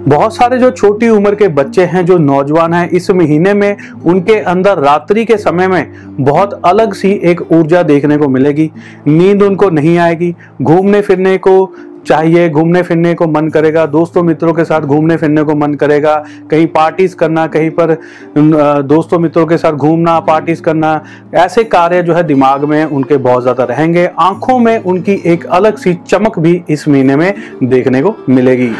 बहुत सारे जो छोटी उम्र के बच्चे हैं, जो नौजवान हैं, इस महीने में उनके अंदर रात्रि के समय में बहुत अलग सी एक ऊर्जा देखने को मिलेगी। नींद उनको नहीं आएगी। घूमने फिरने को चाहिए, घूमने फिरने को मन करेगा। दोस्तों मित्रों के साथ घूमने फिरने को मन करेगा। कहीं पार्टीज़ करना, कहीं पर दोस्तों मित्रों के साथ घूमना, पार्टीज़ करना, ऐसे कार्य जो है दिमाग में उनके बहुत ज़्यादा रहेंगे। आँखों में उनकी एक अलग सी चमक भी इस महीने में देखने को मिलेगी।